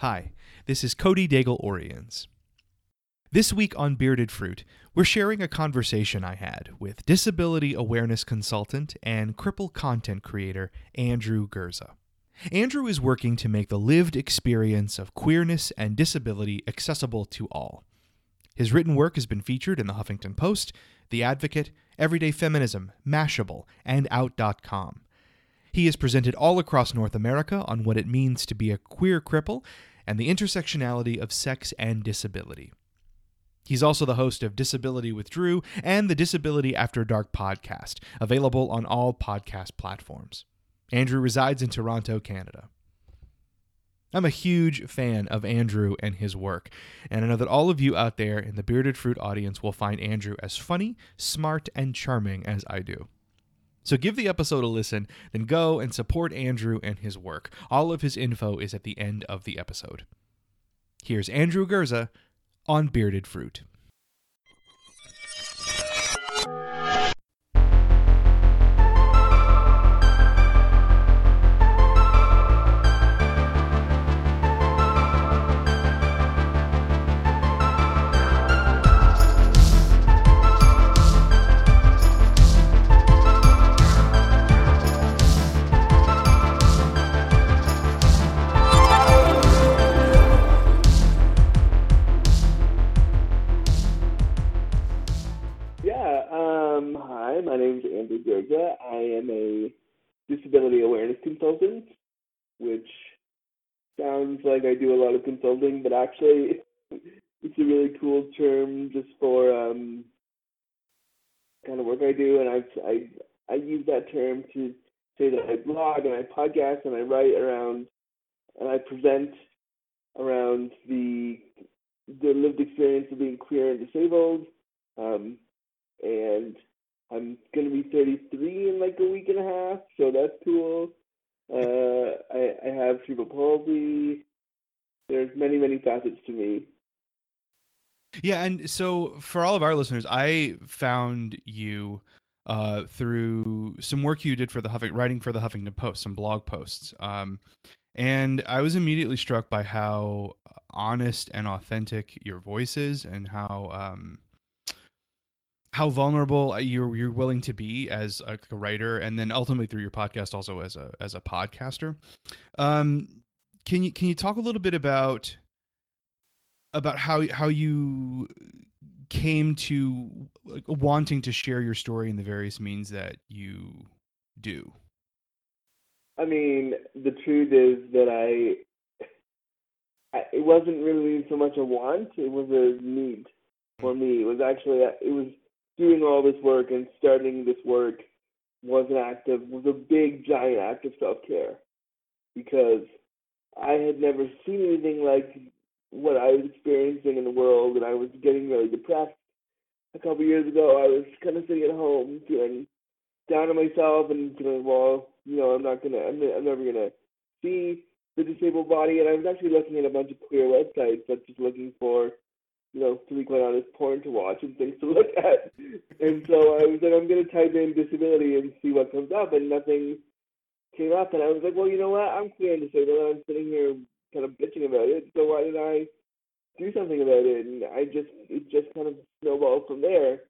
Hi, this is Cody Daigle Orians. This week on Bearded Fruit, we're sharing a conversation I had with disability awareness consultant and cripple content creator Andrew Gurza. Andrew is working to make the lived experience of queerness and disability accessible to all. His written work has been featured in the Huffington Post, The Advocate, Everyday Feminism, Mashable, and Out.com. He is presented all across North America on what it means to be a queer cripple and the intersectionality of sex and disability. He's also the host of Disability with Drew and the Disability After Dark podcast, available on all podcast platforms. Andrew resides in Toronto, Canada. I'm a huge fan of Andrew and his work, and I know that all of you out there in the Bearded Fruit audience will find Andrew as funny, smart, and charming as I do. So give the episode a listen, then go and support Andrew and his work. All of his info is at the end of the episode. Here's Andrew Gurza on Bearded Fruit. Consulting, but actually it's a really cool term just for um, kind of work I do, and I I I use that term to say that I blog and I podcast and I write around and I present around the the lived experience of being queer and disabled. Um, and I'm gonna be 33 in like a week and a half, so that's cool. Uh, I I have cerebral palsy. There's many many facets to me. Yeah, and so for all of our listeners, I found you uh, through some work you did for the Huffing, writing for the Huffington Post, some blog posts, um, and I was immediately struck by how honest and authentic your voice is, and how um, how vulnerable you're you're willing to be as a, writer, and then ultimately through your podcast also as a as a podcaster. Um, can you can you talk a little bit about about how how you came to like, wanting to share your story in the various means that you do? I mean, the truth is that I, I it wasn't really so much a want; it was a need for me. It was actually it was doing all this work and starting this work was an act of was a big giant act of self care because I had never seen anything like what I was experiencing in the world and I was getting really depressed. A couple years ago I was kind of sitting at home feeling down on myself and feeling well, you know, I'm not gonna I'm, I'm never gonna see the disabled body and I was actually looking at a bunch of queer websites that's just looking for you know, to be quite honest, porn to watch and things to look at. And so I was like, I'm to type in disability and see what comes up, and nothing came up. And I was like, well, you know what? I'm queer and disabled, and I'm sitting here kind of bitching about it. So why did I do something about it? And I just, it just kind of snowballed from there.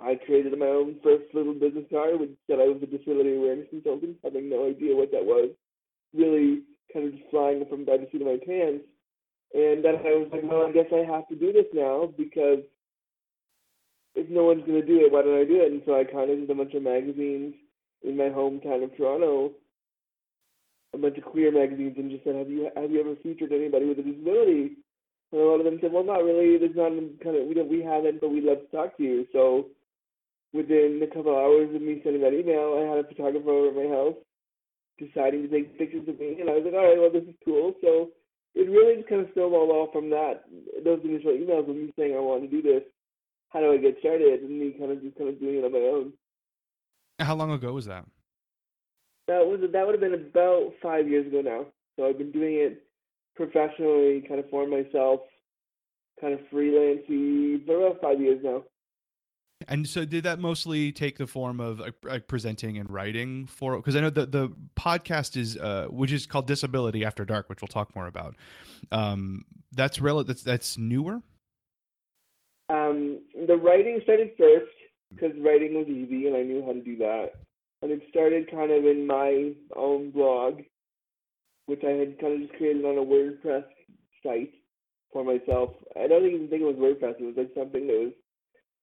I created my own first little business card which said I was a disability awareness consultant, having no idea what that was. Really kind of just flying from by the seat of my pants and then I was like, well, I guess I have to do this now because if no one's going to do it, why don't I do it? And so I contacted a bunch of magazines in my hometown of Toronto, a bunch of queer magazines, and just said, have you have you ever featured anybody with a disability? And a lot of them said, well, not really. There's not kind of we don't we haven't, but we'd love to talk to you. So within a couple of hours of me sending that email, I had a photographer over at my house deciding to take pictures of me, and I was like, all right, well, this is cool. So it really just kind of snowballed off from that. Those initial emails of me saying I want to do this. How do I get started? And me kind of just kind of doing it on my own. How long ago was that? That was that would have been about five years ago now. So I've been doing it professionally, kind of for myself, kind of freelancing for about five years now. And so, did that mostly take the form of like, like presenting and writing for? Because I know the the podcast is, uh, which is called Disability After Dark, which we'll talk more about. Um, that's rel- that's that's newer. Um, the writing started first because writing was easy and I knew how to do that, and it started kind of in my own blog, which I had kind of just created on a WordPress site for myself. I don't even think it was WordPress. It was like something that was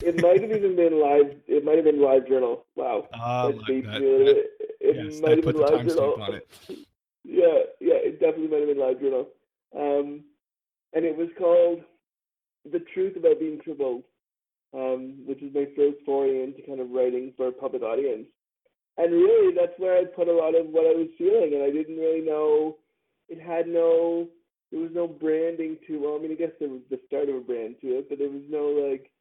it might have even been live. It might have been live journal. Wow. Uh, like that, that, it yes, might have been live journal. yeah, yeah, it definitely might have been live journal. Um, and it was called "The Truth About Being Crippled," um, which is my first foray into kind of writing for a public audience. And really, that's where I put a lot of what I was feeling, and I didn't really know. It had no. There was no branding to. Well, I mean, I guess there was the start of a brand to it, but there was no like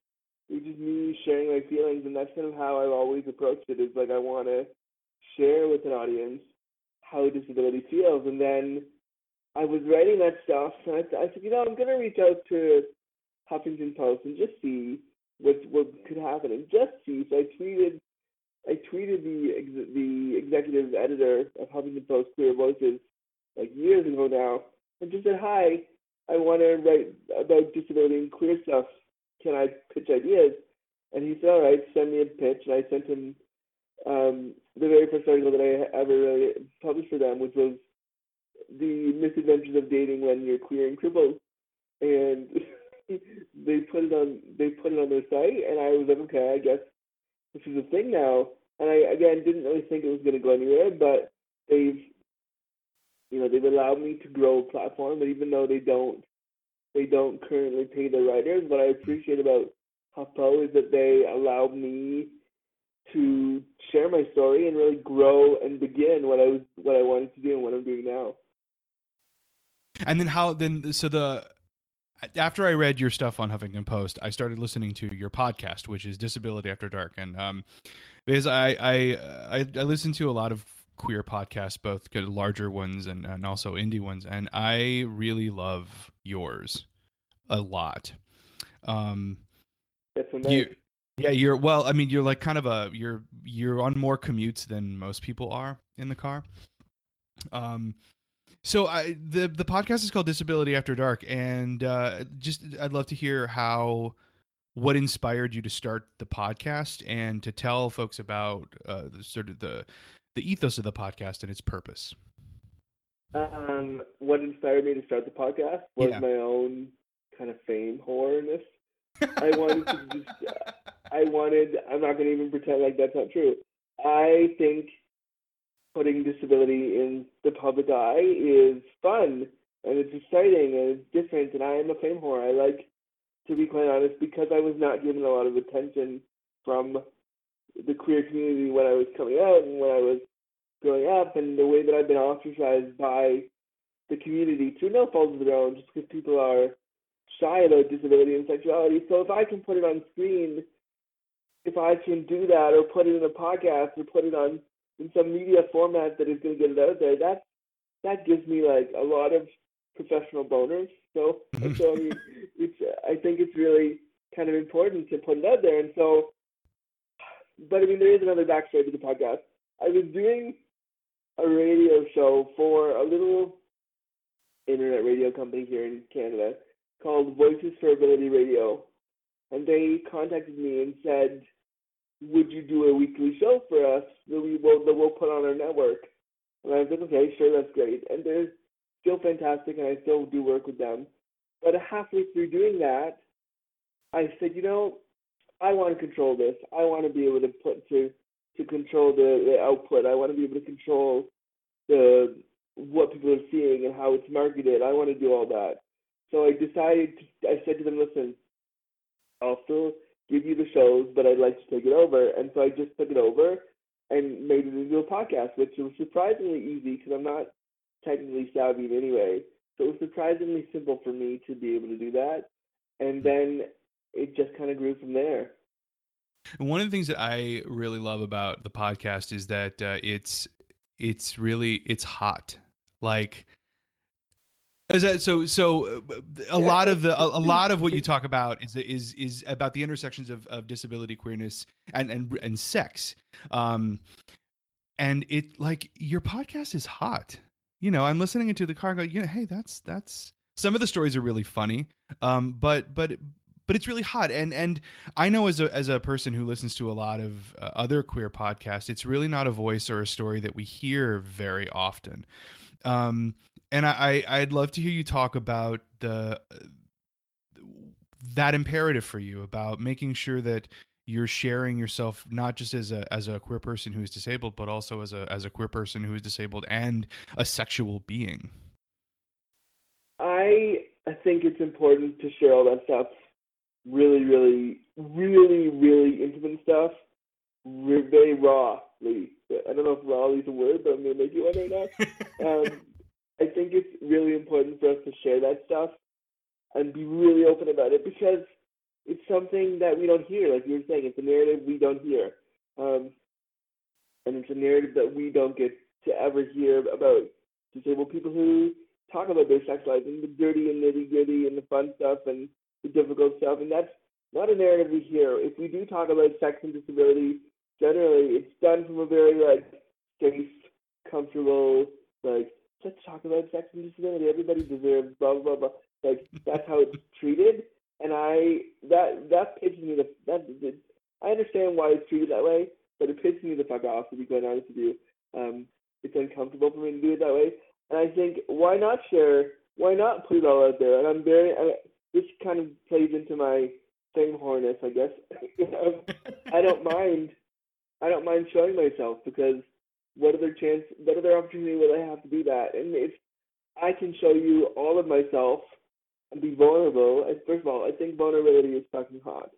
it was just me sharing my feelings, and that's kind of how I've always approached it. Is like I want to share with an audience how disability feels, and then I was writing that stuff, and I, I said, you know, I'm gonna reach out to Huffington Post and just see what what could happen, and just see. So I tweeted, I tweeted the ex- the executive editor of Huffington Post, Queer Voices, like years ago now, and just said, hi, I want to write about disability and queer stuff can I pitch ideas? And he said, all right, send me a pitch. And I sent him um, the very first article that I ever really published for them, which was the misadventures of dating when you're queer and crippled. And they put it on they put it on their site, and I was like, okay, I guess this is a thing now. And I again didn't really think it was going to go anywhere, but they've you know they've allowed me to grow a platform. And even though they don't they don't currently pay their writers. What I appreciate about HuffPo is that they allow me to share my story and really grow and begin what I was what I wanted to do and what I'm doing now. And then how then so the after I read your stuff on Huffington Post, I started listening to your podcast, which is Disability After Dark, and um, because I I I, I listen to a lot of queer podcasts, both good larger ones and, and also indie ones, and I really love yours a lot. Um, That's you, yeah, you're well. I mean, you're like kind of a you're you're on more commutes than most people are in the car. Um, so I the the podcast is called Disability After Dark, and uh, just I'd love to hear how what inspired you to start the podcast and to tell folks about uh, the, sort of the the ethos of the podcast and its purpose? Um, what inspired me to start the podcast was yeah. my own kind of fame whoreness. I wanted to just, I wanted, I'm not going to even pretend like that's not true. I think putting disability in the public eye is fun and it's exciting and it's different and I am a fame whore. I like, to be quite honest, because I was not given a lot of attention from the queer community when I was coming out and when I was growing up, and the way that I've been ostracized by the community through no fault of their own, just because people are shy about disability and sexuality. So if I can put it on screen, if I can do that, or put it in a podcast, or put it on in some media format that is going to get it out there, that that gives me like a lot of professional boners. So, mm-hmm. so I mean, it's I think it's really kind of important to put it out there. And so but I mean, there is another backstory to the podcast. I was doing a radio show for a little internet radio company here in Canada called Voices for Ability Radio, and they contacted me and said, "Would you do a weekly show for us that we will that we'll put on our network?" And I like, "Okay, sure, that's great." And they're still fantastic, and I still do work with them. But halfway through doing that, I said, "You know, I want to control this. I want to be able to put to to control the, the output. I want to be able to control the what people are seeing and how it's marketed. I want to do all that. So I decided. To, I said to them, "Listen, I'll still give you the shows, but I'd like to take it over." And so I just took it over and made it into a podcast, which was surprisingly easy because I'm not technically savvy in any way. So it was surprisingly simple for me to be able to do that. And then it just kind of grew from there. One of the things that I really love about the podcast is that uh, it's it's really it's hot. Like Is that so? So uh, a lot of the a, a, lot of what you talk about is is is about the intersections of, of disability, queerness, and and and sex. Um, and it like your podcast is hot. You know, I'm listening into the car. And go, yeah, hey, that's that's some of the stories are really funny. Um, but but but it's really hot and and i know as a as a person who listens to a lot of uh, other queer podcasts it's really not a voice or a story that we hear very often um and I, I would love to hear you talk about the that imperative for you about making sure that you're sharing yourself not just as a as a queer person who is disabled, but also as a as a queer person who is disabled and a sexual being. I I think it's important to share all that stuff. Really, really, really, really intimate stuff. Very rawly. I don't know if rawly is a word, but I'm gonna make you one right now. um, I think it's really important for us to share that stuff and be really open about it because it's something that we don't hear. Like you were saying, it's a narrative we don't hear. Um, and it's a narrative that we don't get to ever hear about disabled people who talk about their sex lives and the dirty and nitty gritty and the fun stuff and the difficult stuff. And that's not a narrative we hear. If we do talk about sex and disability, generally it's done from a very like safe, comfortable, like let's talk about sex and disability. Everybody deserves blah blah blah. Like that's how it's treated, and I that that pisses me the that, that I understand why it's treated that way, but it pisses me the fuck off to be quite honest with you. Um, it's uncomfortable for me to do it that way, and I think why not share? Why not put it all out there? And I'm very I, this kind of plays into my same horness, I guess. I don't mind. I don't mind showing myself because what other chance, what other opportunity will I have to do that? And if I can show you all of myself and be vulnerable, first of all, I think vulnerability is fucking hot.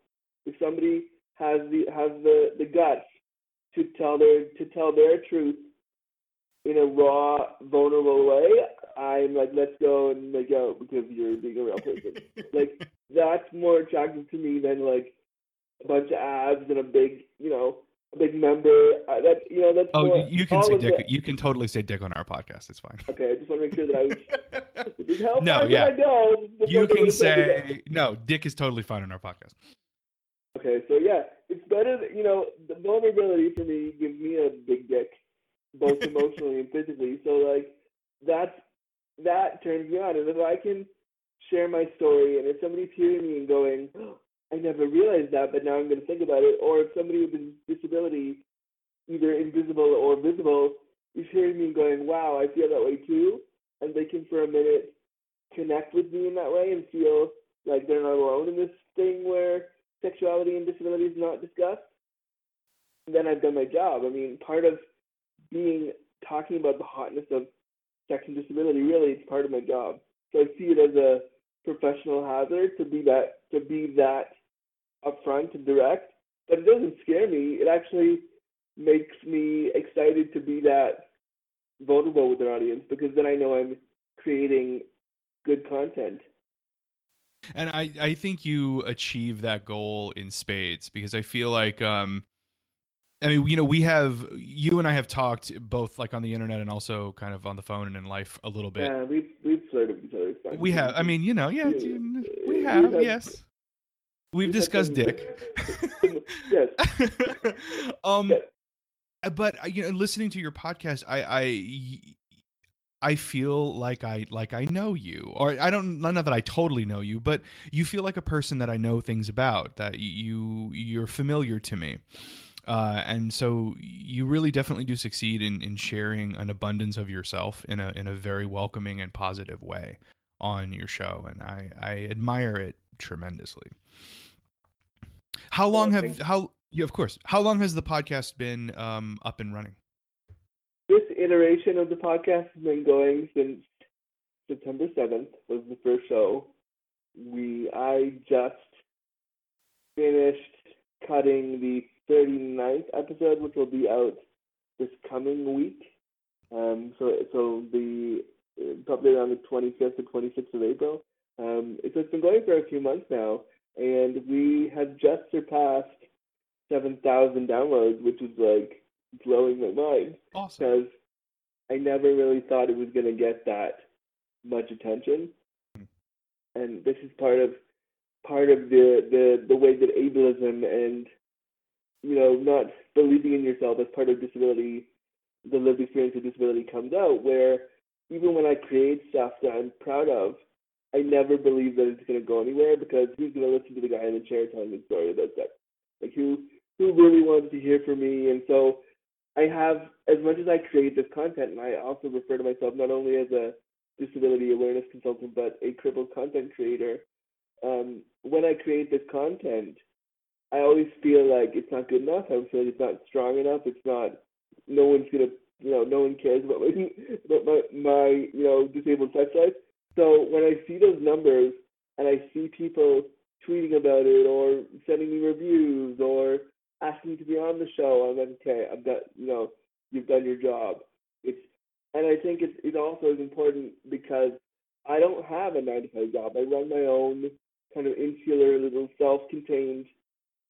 If somebody has the has the the guts to tell their to tell their truth in a raw, vulnerable way, I'm like, let's go and make out because you're being a real person. like that's more attractive to me than like a bunch of abs and a big, you know, big member. Uh, that you know that's. Oh, more, you can say dick. You can totally say dick on our podcast. It's fine. Okay, I just want to make sure that I was. no, yeah. You can say no. Dick is totally fine on our podcast. Okay, so yeah, it's better. That, you know, the vulnerability for me gives me a big dick, both emotionally and physically. So like, that's that turns me on, and if I can share my story, and if somebody's hearing me and going, I never realized that, but now I'm going to think about it. Or if somebody with a disability, either invisible or visible, is hearing me going, wow, I feel that way too, and they can for a minute connect with me in that way and feel like they're not alone in this thing where sexuality and disability is not discussed, then I've done my job. I mean, part of being talking about the hotness of sex and disability, really, it's part of my job. So I see it as a professional hazard to be that to be that upfront and direct, but it doesn't scare me. It actually makes me excited to be that vulnerable with an audience because then I know I'm creating good content. And I, I think you achieve that goal in spades because I feel like um I mean, you know, we have you and I have talked both like on the internet and also kind of on the phone and in life a little bit. Yeah, we've we've flirted with each other. We have. I mean, you know, yeah, we have. Yes, we've discussed dick. yes. um, but uh, you know, listening to your podcast, I I I feel like I like I know you, or I don't not that I totally know you, but you feel like a person that I know things about that you you're familiar to me. Uh, and so you really definitely do succeed in, in sharing an abundance of yourself in a in a very welcoming and positive way on your show, and I, I admire it tremendously. How long have how yeah, of course. How long has the podcast been um, up and running? This iteration of the podcast has been going since September seventh was the first show. We I just finished cutting the 39th episode, which will be out this coming week. Um, so so the probably around the 25th or 26th of April. Um, so it's been going for a few months now, and we have just surpassed 7,000 downloads, which is like blowing my mind. Awesome. Because I never really thought it was going to get that much attention. Hmm. And this is part of part of the, the, the way that ableism and you know, not believing in yourself as part of disability, the lived experience of disability comes out where even when I create stuff that I'm proud of, I never believe that it's gonna go anywhere because who's gonna listen to the guy in the chair telling the story about sex? Like who who really wants to hear from me? And so I have as much as I create this content and I also refer to myself not only as a disability awareness consultant but a crippled content creator. Um, when I create this content, I always feel like it's not good enough. I feel like it's not strong enough. It's not. No one's gonna. You know, no one cares about my about my my you know disabled sex life. So when I see those numbers and I see people tweeting about it or sending me reviews or asking me to be on the show, I'm like, okay, I've got you know, you've done your job. It's and I think it's it also is important because I don't have a nine to five job. I run my own kind of insular little self-contained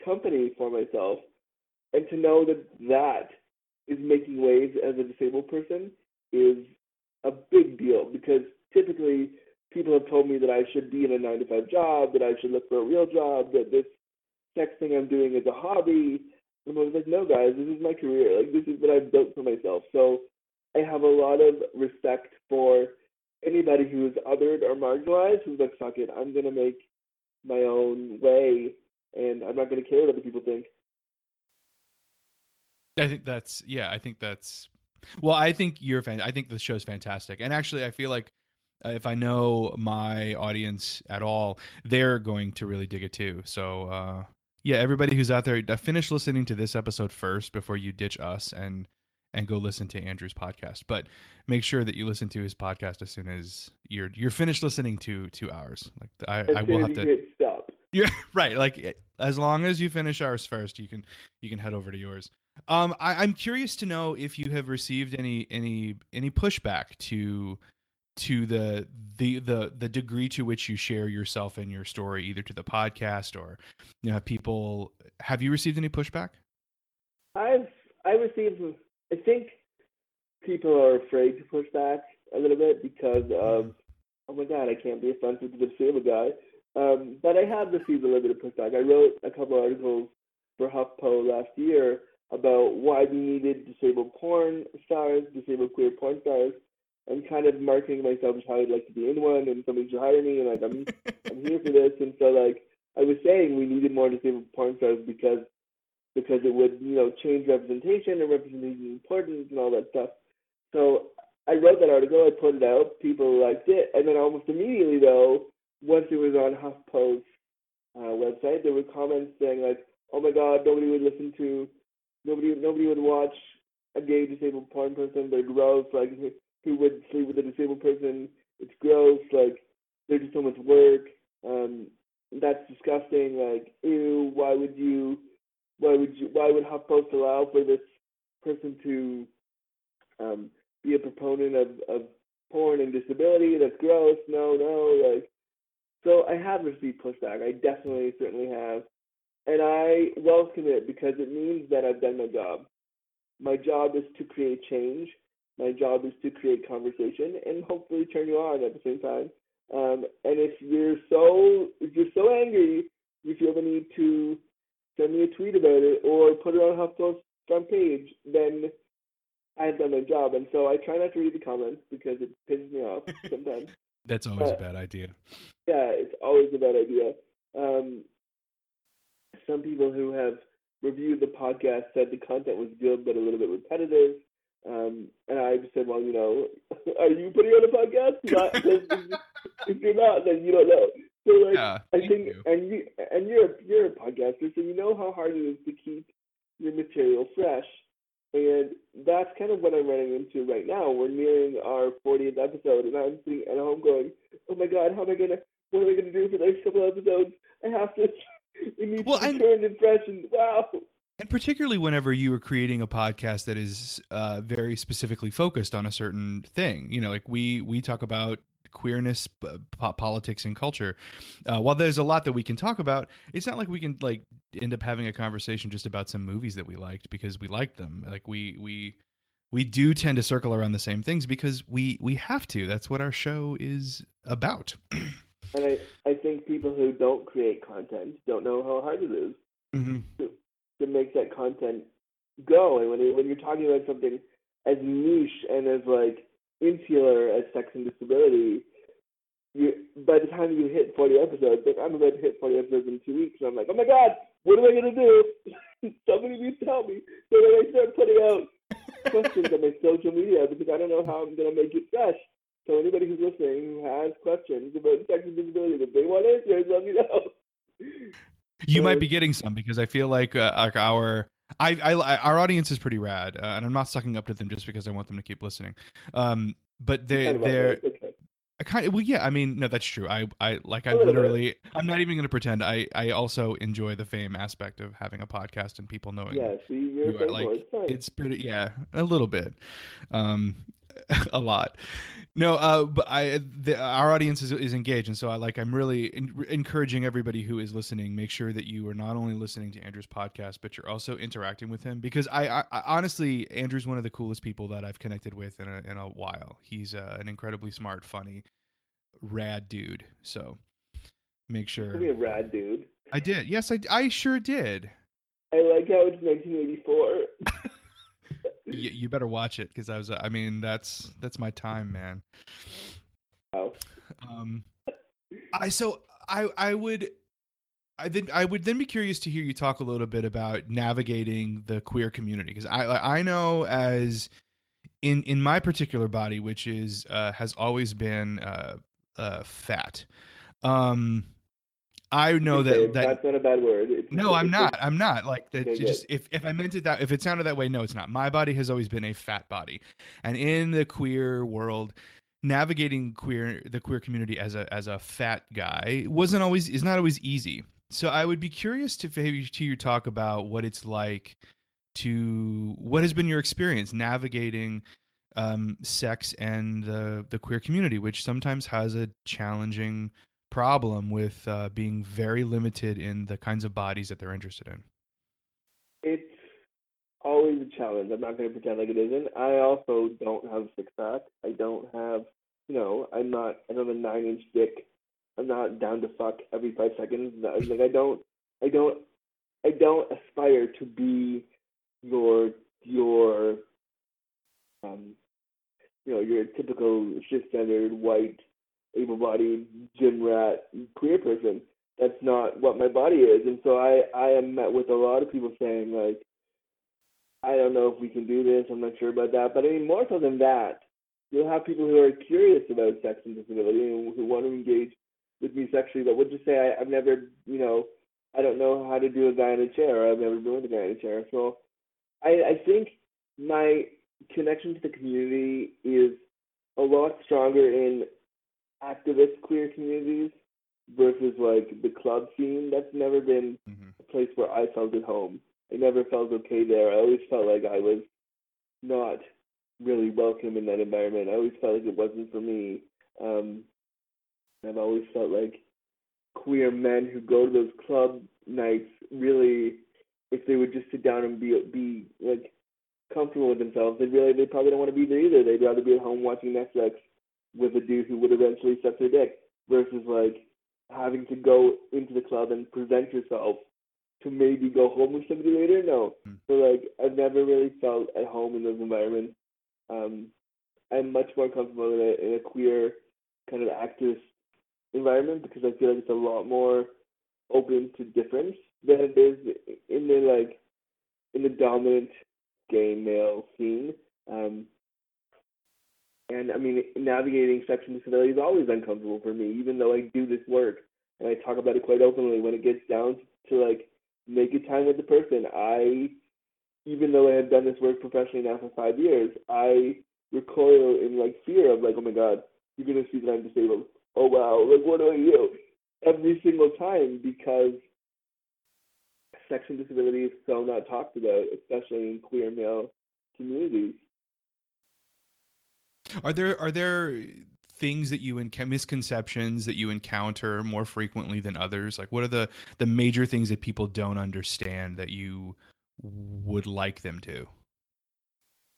company for myself, and to know that that is making waves as a disabled person is a big deal because typically people have told me that I should be in a nine to five job, that I should look for a real job, that this next thing I'm doing is a hobby. And I was like, no, guys, this is my career. Like, this is what I've built for myself. So I have a lot of respect for anybody who is othered or marginalized who's like, fuck it, I'm going to make my own way and I'm not going to care what other people think. I think that's yeah. I think that's well. I think you're fan. I think the show's fantastic, and actually, I feel like if I know my audience at all, they're going to really dig it too. So uh, yeah, everybody who's out there, uh, finish listening to this episode first before you ditch us and and go listen to Andrew's podcast. But make sure that you listen to his podcast as soon as you're you're finished listening to to ours. Like I, I will have to stop. Yeah, right. Like eh, as long as you finish ours first, you can you can head over to yours. Um, I, I'm curious to know if you have received any any any pushback to to the the the the degree to which you share yourself and your story, either to the podcast or you know people. Have you received any pushback? I've I received. I think people are afraid to push back a little bit because of mm. oh my god, I can't be offensive to the disabled guy. Um, but I have received a little bit of pushback. I wrote a couple articles for HuffPo last year about why we needed disabled porn stars, disabled queer porn stars, and kind of marketing myself as how I'd like to be in one, and somebody should hire me, and like I'm I'm here for this. And so like I was saying, we needed more disabled porn stars because because it would you know change representation and representation importance and all that stuff. So I wrote that article, I put it out, people liked it, and then almost immediately though once it was on HuffPo's uh, website, there were comments saying like, "Oh my God, nobody would listen to, nobody, nobody would watch a gay disabled porn person. They're gross. Like, who would sleep with a disabled person? It's gross. Like, there's just so much work. Um, that's disgusting. Like, ew. Why would you? Why would you? Why would HuffPost allow for this person to um, be a proponent of of porn and disability? That's gross. No, no. Like, so I have received pushback. I definitely, certainly have. And I welcome it because it means that I've done my job. My job is to create change. My job is to create conversation and hopefully turn you on at the same time. Um, and if you're so if you're so angry, if you feel the need to send me a tweet about it or put it on HuffPost's front page, then I've done my job. And so I try not to read the comments because it pisses me off sometimes. That's always but, a bad idea. Yeah, it's always a bad idea. Um, some people who have reviewed the podcast said the content was good but a little bit repetitive. Um, and I just said, well, you know, are you putting on a podcast? Not, if you're not, then you don't know. So like, yeah, I think, you. and you and you're you're a podcaster, so you know how hard it is to keep your material fresh. And that's kind of what I'm running into right now. We're nearing our 40th episode, and I'm sitting at home going, "Oh my God, how am I gonna? What am I gonna do for the next couple episodes? I have to. It needs well, to be turned and fresh, and wow." And particularly whenever you are creating a podcast that is uh, very specifically focused on a certain thing, you know, like we we talk about queerness, politics, and culture. Uh, while there's a lot that we can talk about, it's not like we can like end up having a conversation just about some movies that we liked because we liked them. Like we we we do tend to circle around the same things because we we have to. That's what our show is about. and I I think people who don't create content don't know how hard it is mm-hmm. to, to make that content go. And when it, when you're talking about something as niche and as like insular as sex and disability, you by the time you hit 40 episodes, like I'm about to hit 40 episodes in two weeks, and I'm like, oh my god, what am I gonna do? Somebody to help me. So then I start putting out questions on my social media because I don't know how I'm gonna make it fresh. So anybody who's listening who has questions about sex and disability that they want answers, let me know. You might be getting some because I feel like uh, like our I, I, our audience is pretty rad, uh, and I'm not sucking up to them just because I want them to keep listening. Um, but they they're. I kind of well, yeah. I mean, no, that's true. I I like I literally. I'm not even going to pretend. I I also enjoy the fame aspect of having a podcast and people knowing. Yeah, see, you're like it's pretty. Yeah, a little bit, um, a lot. No, uh, but I the, our audience is, is engaged, and so I like I'm really in, encouraging everybody who is listening. Make sure that you are not only listening to Andrew's podcast, but you're also interacting with him because I, I, I honestly Andrew's one of the coolest people that I've connected with in a in a while. He's uh, an incredibly smart, funny, rad dude. So make sure. Be a rad dude. I did. Yes, I I sure did. I like how it's 1984. you, you better watch it because I was. I mean, that's that's my time, man. Oh. Um, I so I I would. I then I would then be curious to hear you talk a little bit about navigating the queer community because I I know as in in my particular body, which is uh, has always been uh, uh, fat. Um, I know that, that that's not a bad word. It's, no, I'm not. I'm not like that. Okay, just if if I meant it that if it sounded that way, no, it's not. My body has always been a fat body, and in the queer world, navigating queer the queer community as a as a fat guy wasn't always is not always easy. So I would be curious to maybe to you talk about what it's like to what has been your experience navigating um, sex and the the queer community, which sometimes has a challenging problem with uh, being very limited in the kinds of bodies that they're interested in? It's always a challenge. I'm not going to pretend like it isn't. I also don't have a six pack. I don't have, you know, I'm not. I don't have a nine inch dick. I'm not down to fuck every five seconds. Like I don't. I don't. I don't aspire to be your your um you know your typical cisgendered white able-bodied gym rat queer person. That's not what my body is, and so I I am met with a lot of people saying like, I don't know if we can do this. I'm not sure about that. But I mean, more so than that, you'll have people who are curious about sex and disability and who want to engage with me sexually, but would just say I, I've never, you know, I don't know how to do a guy in a chair. Or I've never been with a guy in a chair. So I, I think my connection to the community is a lot stronger in activist queer communities versus like the club scene. That's never been mm-hmm. a place where I felt at home. I never felt okay there. I always felt like I was not really welcome in that environment. I always felt like it wasn't for me. Um, I've always felt like queer men who go to those club nights really, if they would just sit down and be be like comfortable with themselves, they really they probably don't want to be there either. They'd rather be at home watching Netflix with a dude who would eventually suck their dick versus like having to go into the club and present yourself to maybe go home with somebody later. No. Mm. So like I've never really felt at home in those environments. Um I'm much more comfortable in a in a queer kind of activist environment because I feel like it's a lot more open to difference than it is in the like in the dominant gay male scene. Um and I mean, navigating sexual disability is always uncomfortable for me, even though I do this work and I talk about it quite openly. When it gets down to like making time with the person, I, even though I have done this work professionally now for five years, I recoil in like fear of like, oh my god, you're gonna see that I'm disabled. Oh wow, like what do I do? Every single time because and disability is so not talked about, especially in queer male communities. Are there are there things that you encounter misconceptions that you encounter more frequently than others? Like what are the the major things that people don't understand that you would like them to?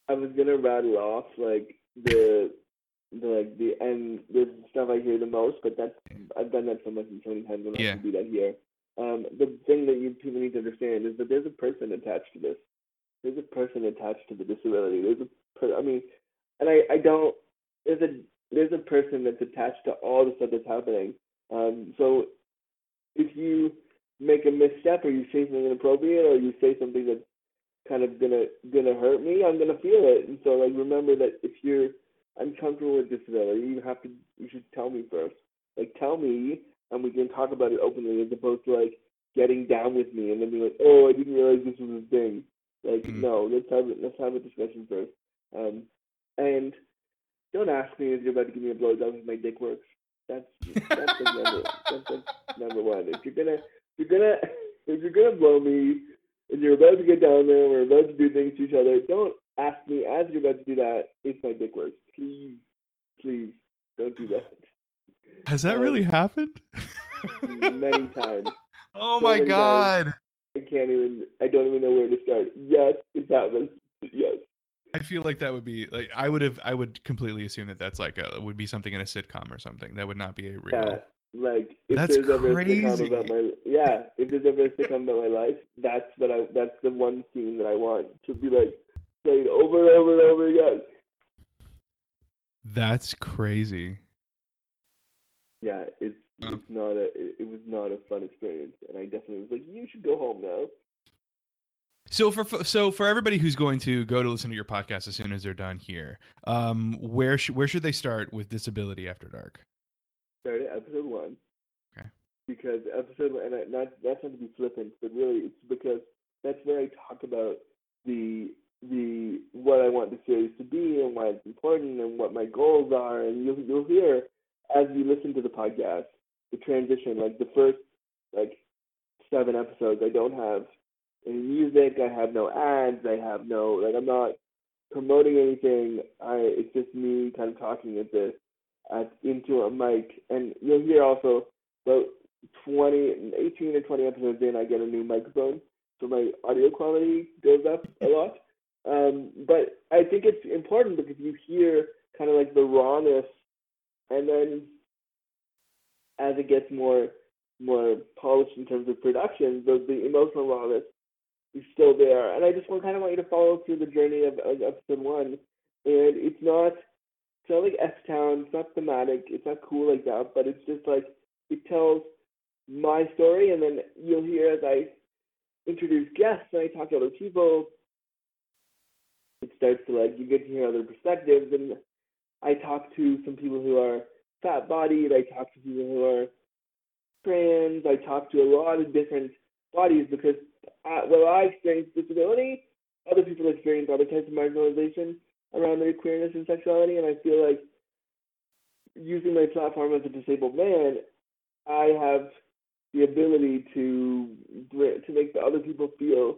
I was gonna rattle off like the the like the and the stuff I hear the most, but that's I've done that so much and so many times. I'm not Yeah. do that here. Um, the thing that you people need to understand is that there's a person attached to this. There's a person attached to the disability. There's a per- I mean, and I I don't. There's a there's a person that's attached to all the stuff that's happening. Um, so if you make a misstep or you say something inappropriate or you say something that's kind of gonna gonna hurt me, I'm gonna feel it. And so like remember that if you're uncomfortable with disability, you have to you should tell me first. Like tell me and we can talk about it openly as opposed to like getting down with me and then be like, Oh, I didn't realize this was a thing. Like Mhm. no, let's have it let's have a discussion first. Um and don't ask me if you're about to give me a blowjob if my dick works. That's that's the number that's, that's number one. If you're gonna if you're gonna if you're gonna blow me and you're about to get down there, we're about to do things to each other, don't ask me as you're about to do that if my dick works. Please, please, don't do that. Has that Um, really happened? Many times. oh so my many god. times. I can't even, I don't even know where to start. Yes, it happens. Yes. I feel like that would be like I would have I would completely assume that that's like a would be something in a sitcom or something. That would not be a real. Yeah. Like if That's there's ever a sitcom about my yeah, if there's ever a sitcom about my life, that's what I that's the one scene that I want to be like played over and over and over again. That's crazy. yeah, it's it's not a it, it was not a fun experience, and I definitely was like, you should go home now. So for so for everybody who's going to go to listen to your podcast as soon as they're done here, um, where sh- where should they start with Disability After Dark? Start at episode one. Okay. Because episode one, and I, not that's not to be flippant, but really it's because that's where I talk about the the what I want the series to be and why it's important and what my goals are, and you'll you'll hear as you listen to the podcast the transition. Like the first like seven episodes, I don't have any music, I have no ads, I have no like I'm not promoting anything. I it's just me kind of talking at the at into a mic, and you'll hear also about 20, 18 or 20 episodes in, I get a new microphone, so my audio quality goes up a lot. Um, but I think it's important because you hear kind of like the rawness, and then as it gets more more polished in terms of production, the the emotional rawness is still there. And I just want kind of want you to follow through the journey of, of episode one. And it's not it's not like S Town, it's not thematic, it's not cool like that, but it's just like it tells my story and then you'll hear as I introduce guests and I talk to other people, it starts to like you get to hear other perspectives and I talk to some people who are fat bodied, I talk to people who are trans, I talk to a lot of different bodies because uh, well I experience disability, other people experience other types of marginalization around their queerness and sexuality, and I feel like using my platform as a disabled man, I have the ability to to make the other people feel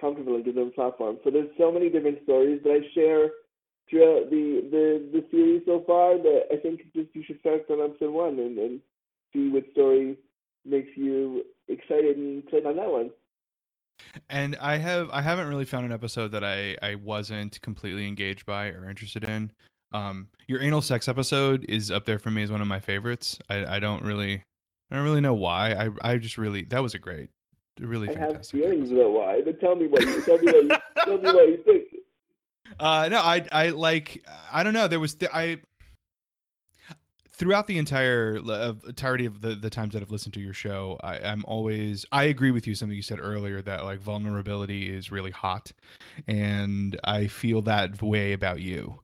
comfortable and give them a platform. So there's so many different stories that I share throughout the the, the series so far that I think just you should start from episode one and, and see what story makes you excited and click on that one. And I have I haven't really found an episode that I I wasn't completely engaged by or interested in. Um, your anal sex episode is up there for me as one of my favorites. I, I don't really I don't really know why. I I just really that was a great, really I have feelings about why, but tell me what you tell me what you, tell me what you think. Uh, no, I I like I don't know. There was I throughout the entire uh, entirety of the the times that I've listened to your show, I, I'm always I agree with you. Something you said earlier that like vulnerability is really hot, and I feel that way about you.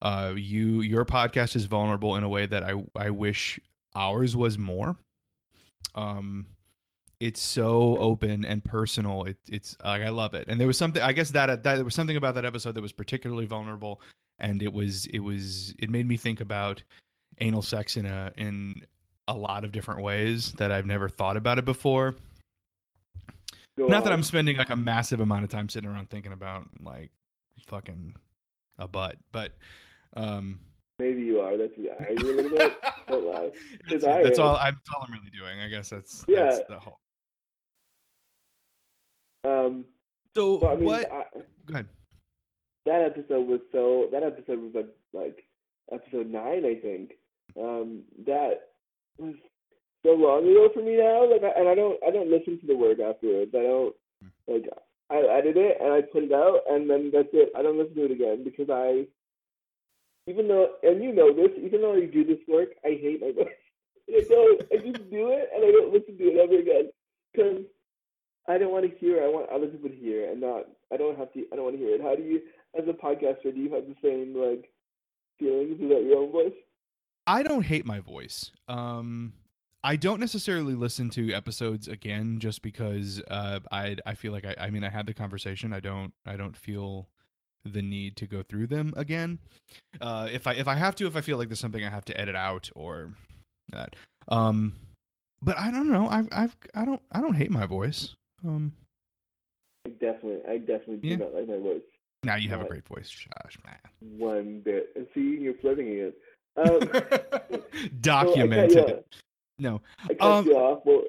Uh, you your podcast is vulnerable in a way that I I wish ours was more. Um, it's so open and personal. It, it's like I love it. And there was something I guess that, that there was something about that episode that was particularly vulnerable, and it was it was it made me think about anal sex in a in a lot of different ways that I've never thought about it before. Go Not that. I'm spending like a massive amount of time sitting around thinking about like fucking a butt, but um Maybe you are. That's I agree a little bit. Don't lie. that's, I that's all I'm that's all I'm really doing. I guess that's Yeah. that's the whole. Um, So so I mean, what? I, Go ahead. that episode was so that episode was like like episode nine I think. Um, that was so long ago for me now. Like, I, and I don't I don't listen to the work afterwards. I don't like I edit it and I put it out and then that's it. I don't listen to it again because I even though and you know this, even though I do this work, I hate my voice. I don't. I just do it and I don't listen to it ever again because I don't want to hear. I want other people to hear and not. I don't have to. I don't want to hear it. How do you, as a podcaster, do you have the same like feelings about your own voice? I don't hate my voice. Um, I don't necessarily listen to episodes again just because uh, I I feel like I I mean I had the conversation. I don't I don't feel the need to go through them again. Uh, if I if I have to, if I feel like there's something I have to edit out or that. Um, but I don't know. I've I've I don't I don't hate my voice. Um, I definitely I definitely do Yeah. not like my voice now you have a great voice, Josh. one bit. And see, you're flirting again. Um, Documented. I cut, you, No. Um, you off. Well,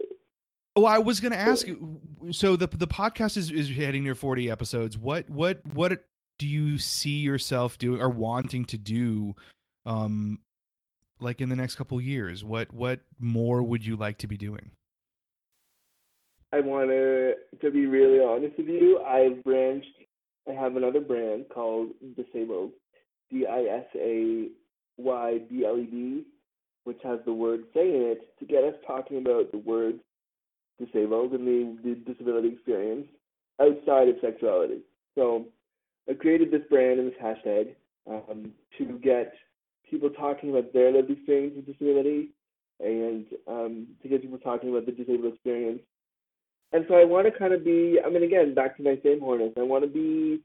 Oh, I was going to ask you. So the the podcast is is heading near forty episodes. What what what do you see yourself doing or wanting to do, um, like in the next couple years? What what more would you like to be doing? I want to to be really honest with you. I've branched. I have another brand called Disaybled, D I S A Y B L E D, which has the word "say" in it to get us talking about the word disabled and the, the disability experience outside of sexuality. So I created this brand and this hashtag um, to get people talking about their lived experience with disability and um, to get people talking about the disabled experience and so I want to kind of be, I mean, again, back to my same hornets. I want to be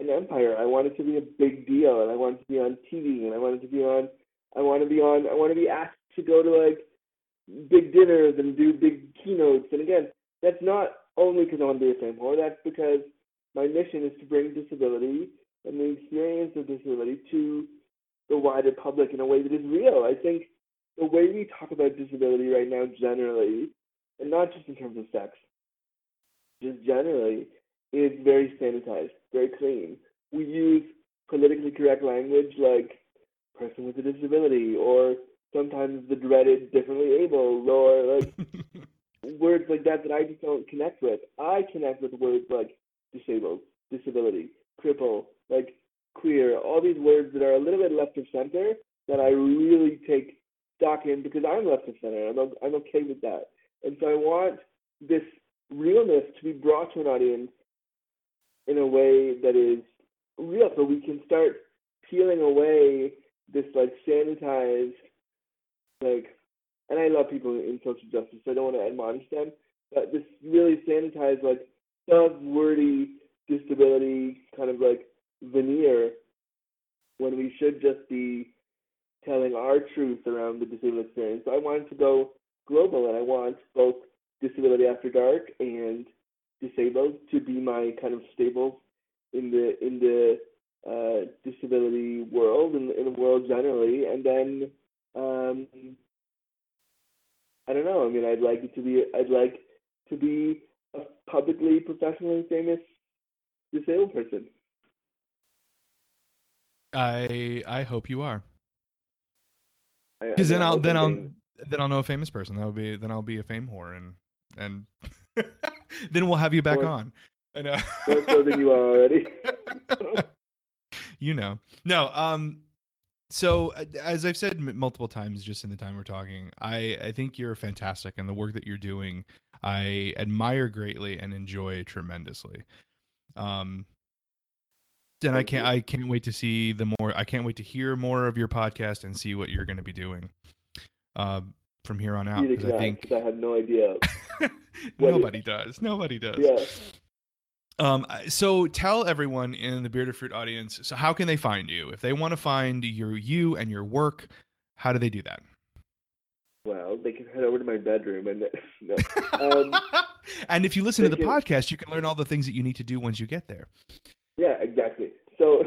an empire. I want it to be a big deal, and I want it to be on TV, and I want it to be on, I want to be on, I want to be asked to go to like big dinners and do big keynotes. And again, that's not only because I want to be a whore. That's because my mission is to bring disability and the experience of disability to the wider public in a way that is real. I think the way we talk about disability right now, generally, and not just in terms of sex, just generally, is very sanitized, very clean. We use politically correct language like person with a disability or sometimes the dreaded differently able or like words like that that I just don't connect with. I connect with words like disabled, disability, cripple, like queer, all these words that are a little bit left of center that I really take stock in because I'm left of center. I'm, I'm okay with that. And so I want this realness to be brought to an audience in a way that is real so we can start peeling away this like sanitized like and I love people in social justice, so I don't want to admonish them, but this really sanitized like buzzwordy disability kind of like veneer when we should just be telling our truth around the disabled experience. So I wanted to go global and I want both Disability After Dark and Disaybled to be my kind of staples in the in the uh, disability world and in the world generally. And then um, I don't know. I mean, I'd like it to be. I'd like to be a publicly, professionally famous disabled person. I I hope you are. Because then I'll then I'll then I'll know a famous person. That'll be then I'll be a fame whore and and then we'll have you back on. I know. more so than you are already. you know. No. Um. So uh, as I've said multiple times, just in the time we're talking, I I think you're fantastic, and the work that you're doing, I admire greatly and enjoy tremendously. Um. And I can't. I can't wait to see the more I can't wait to hear more of your podcast and see what you're going to be doing. Uh, from here on out, because I think I have no idea. Nobody does. Nobody does. Yeah. Um, so tell everyone in the Bearded Fruit audience. So how can they find you if they want to find your you and your work? How do they do that? Well, they can head over to my bedroom and no. Um, and if you listen to the can- podcast, you can learn all the things that you need to do once you get there. Yeah, exactly. So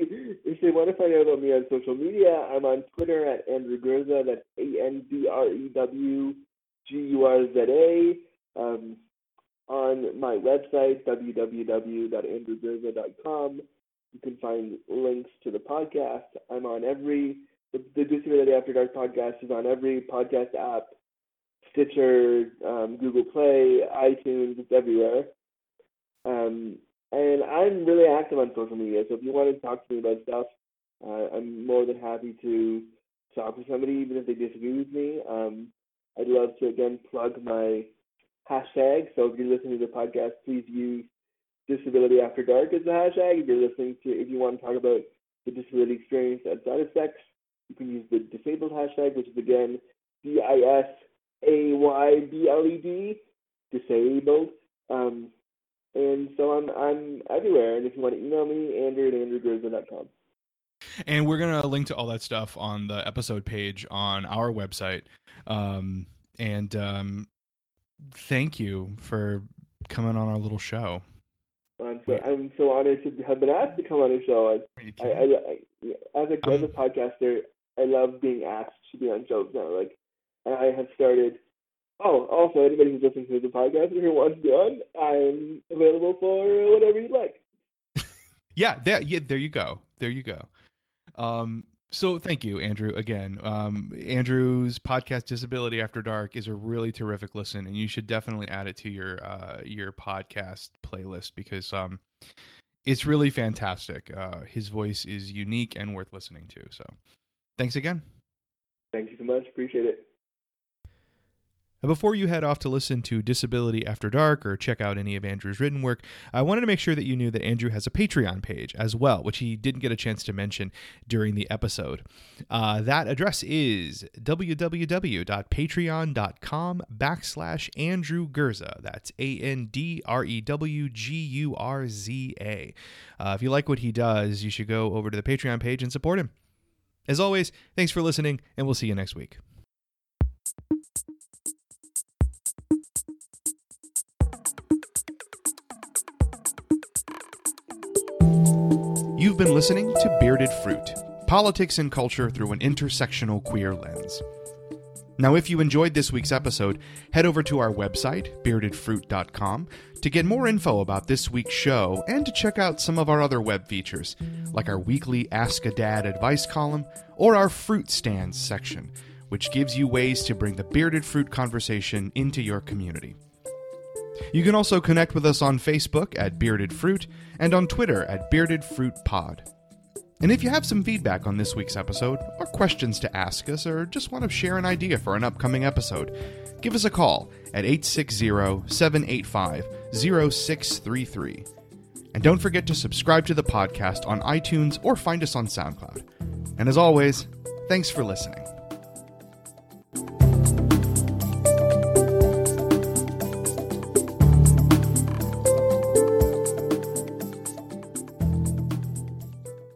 if they want to find out about me on social media, I'm on Twitter at Andrew Gurza. That's A N D R E W G U R Z A. Um, on my website, www.andrewgurza.com. You can find links to the podcast. I'm on every the, the Disability After Dark podcast is on every podcast app, Stitcher, um, Google Play, iTunes, it's everywhere. Um, and I'm really active on social media, so if you want to talk to me about stuff, uh, I'm more than happy to talk to somebody, even if they disagree with me. Um, I'd love to again plug my hashtag. So if you're listening to the podcast, please use Disability After Dark as the hashtag. If you're listening to, if you want to talk about the disability experience outside of sex, you can use the Disaybled hashtag, which is again D I S A Y B L E D, Disaybled. Um, and so I'm I'm everywhere. And if you want to email me, Andrew at andrewgurza.com. And we're gonna link to all that stuff on the episode page on our website. Um, and um, thank you for coming on our little show. I'm so, I'm so honored to have been asked to come on the show. I, I, I, I as a as a podcaster, I love being asked to be on shows now. Like I have started. Oh, also anybody who's listening to the podcast who wants on, I'm available for whatever you'd like. yeah, there, yeah, there you go. There you go. Um, so thank you, Andrew. Again, um, Andrew's podcast "Disability After Dark" is a really terrific listen, and you should definitely add it to your uh, your podcast playlist because um, it's really fantastic. Uh, his voice is unique and worth listening to. So, thanks again. Thank you so much. Appreciate it. Before you head off to listen to Disability After Dark or check out any of Andrew's written work, I wanted to make sure that you knew that Andrew has a Patreon page as well, which he didn't get a chance to mention during the episode. Uh, that address is www.patreon.com backslash Andrew Gurza. That's A-N-D-R-E-W-G-U-R-Z-A. Uh, if you like what he does, you should go over to the Patreon page and support him. As always, thanks for listening, and we'll see you next week. Been listening to Bearded Fruit Politics and Culture Through an Intersectional Queer Lens. Now, if you enjoyed this week's episode, head over to our website, beardedfruit.com, to get more info about this week's show and to check out some of our other web features, like our weekly Ask a Dad advice column or our Fruit Stands section, which gives you ways to bring the bearded fruit conversation into your community. You can also connect with us on Facebook at Bearded Fruit and on Twitter at Bearded Fruit Pod. And if you have some feedback on this week's episode, or questions to ask us, or just want to share an idea for an upcoming episode, give us a call at 860 785 0633. And don't forget to subscribe to the podcast on iTunes or find us on SoundCloud. And as always, thanks for listening.